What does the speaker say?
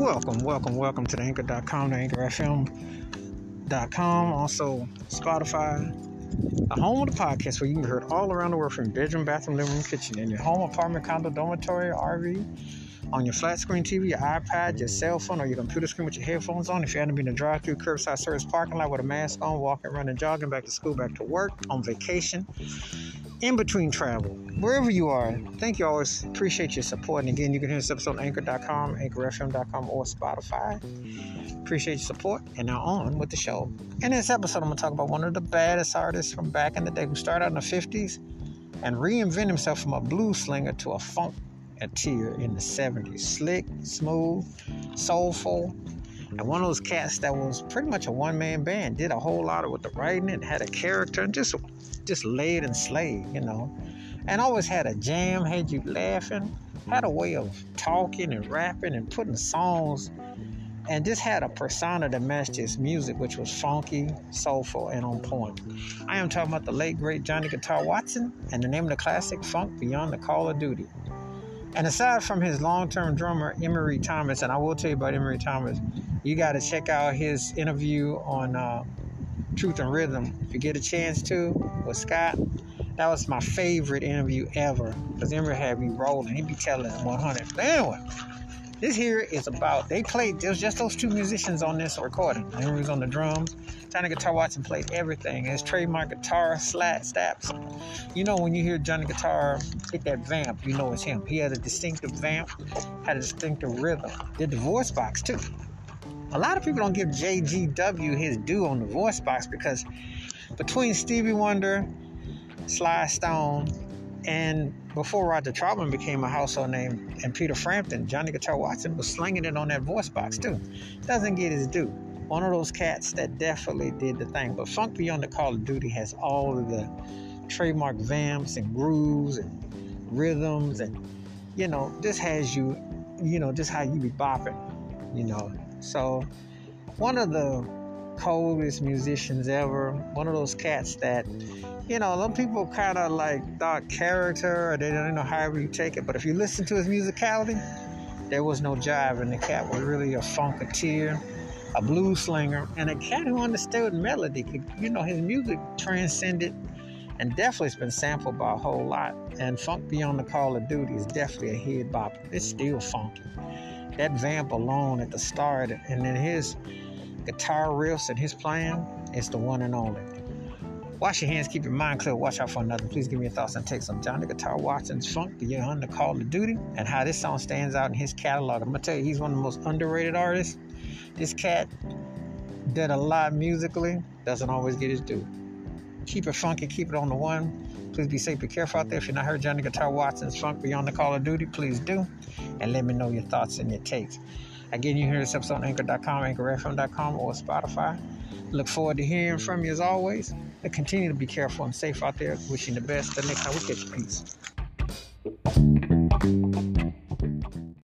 Welcome, welcome, welcome to the anchor.com, the anchorfm.com, also Spotify, the home of the podcast where you can be heard all around the world from bedroom, bathroom, living room, kitchen, in your home, apartment, condo, dormitory, RV, on your flat screen TV, your iPad, your cell phone, or your computer screen with your headphones on. If you been to drive through curbside service parking lot with a mask on, walking, running, jogging, back to school, back to work, on vacation, in between travel, wherever you are. Thank you always. Appreciate your support. And again, you can hear this episode on anchor.com, anchorfm.com, or Spotify. Appreciate your support. And now on with the show. In this episode, I'm going to talk about one of the baddest artists from back in the day who started out in the 50s and reinvented himself from a blues slinger to a funk a in the 70s. Slick, smooth, soulful, and one of those cats that was pretty much a one-man band. Did a whole lot of with the writing and had a character and just just laid and slayed, you know. And always had a jam, had you laughing, had a way of talking and rapping and putting songs and just had a persona that matched his music, which was funky, soulful, and on point. I am talking about the late great Johnny Guitar Watson and the name of the classic Funk Beyond the Call of Duty. And aside from his long-term drummer Emry Thomas, and I will tell you about Emry Thomas, you got to check out his interview on uh, Truth and Rhythm if you get a chance to with Scott. That was my favorite interview ever because Emry had me rolling. He'd be telling 100. But anyway, this here is about they played. There was just those two musicians on this recording. Was on the drums. Johnny Guitar Watson played everything. His trademark guitar, slat, steps. You know when you hear Johnny Guitar hit that vamp, you know it's him. He had a distinctive vamp, had a distinctive rhythm. Did the voice box too. A lot of people don't give JGW his due on the voice box because between Stevie Wonder, Sly Stone, and before Roger Troutman became a household name and Peter Frampton, Johnny Guitar Watson was slinging it on that voice box too. Doesn't get his due one of those cats that definitely did the thing. But Funk Beyond the Call of Duty has all of the trademark vamps and grooves and rhythms and you know, this has you, you know, just how you be bopping, you know. So one of the coldest musicians ever, one of those cats that, you know, some people kind of like thought character or they don't know however you take it, but if you listen to his musicality, there was no jive and the cat was really a funketeer a blues slinger, and a cat who understood melody. Could, you know, his music transcended and definitely has been sampled by a whole lot. And Funk Beyond the Call of Duty is definitely a head bop. It's still funky. That vamp alone at the start, and then his guitar riffs and his playing, it's the one and only. Wash your hands, keep your mind clear, watch out for another. Please give me your thoughts and takes on Johnny Guitar Watson's Funk Beyond the Call of Duty and how this song stands out in his catalog. I'm gonna tell you, he's one of the most underrated artists this cat did a lot musically, doesn't always get his due. Keep it funky, keep it on the one. Please be safe, be careful out there. If you're not heard Johnny Guitar Watson's Funk Beyond the Call of Duty, please do. And let me know your thoughts and your takes. Again, you hear this episode on anchor.com, anchorfm.com, or Spotify. Look forward to hearing from you as always. And continue to be careful and safe out there. Wishing the best. The next time we catch you. Peace.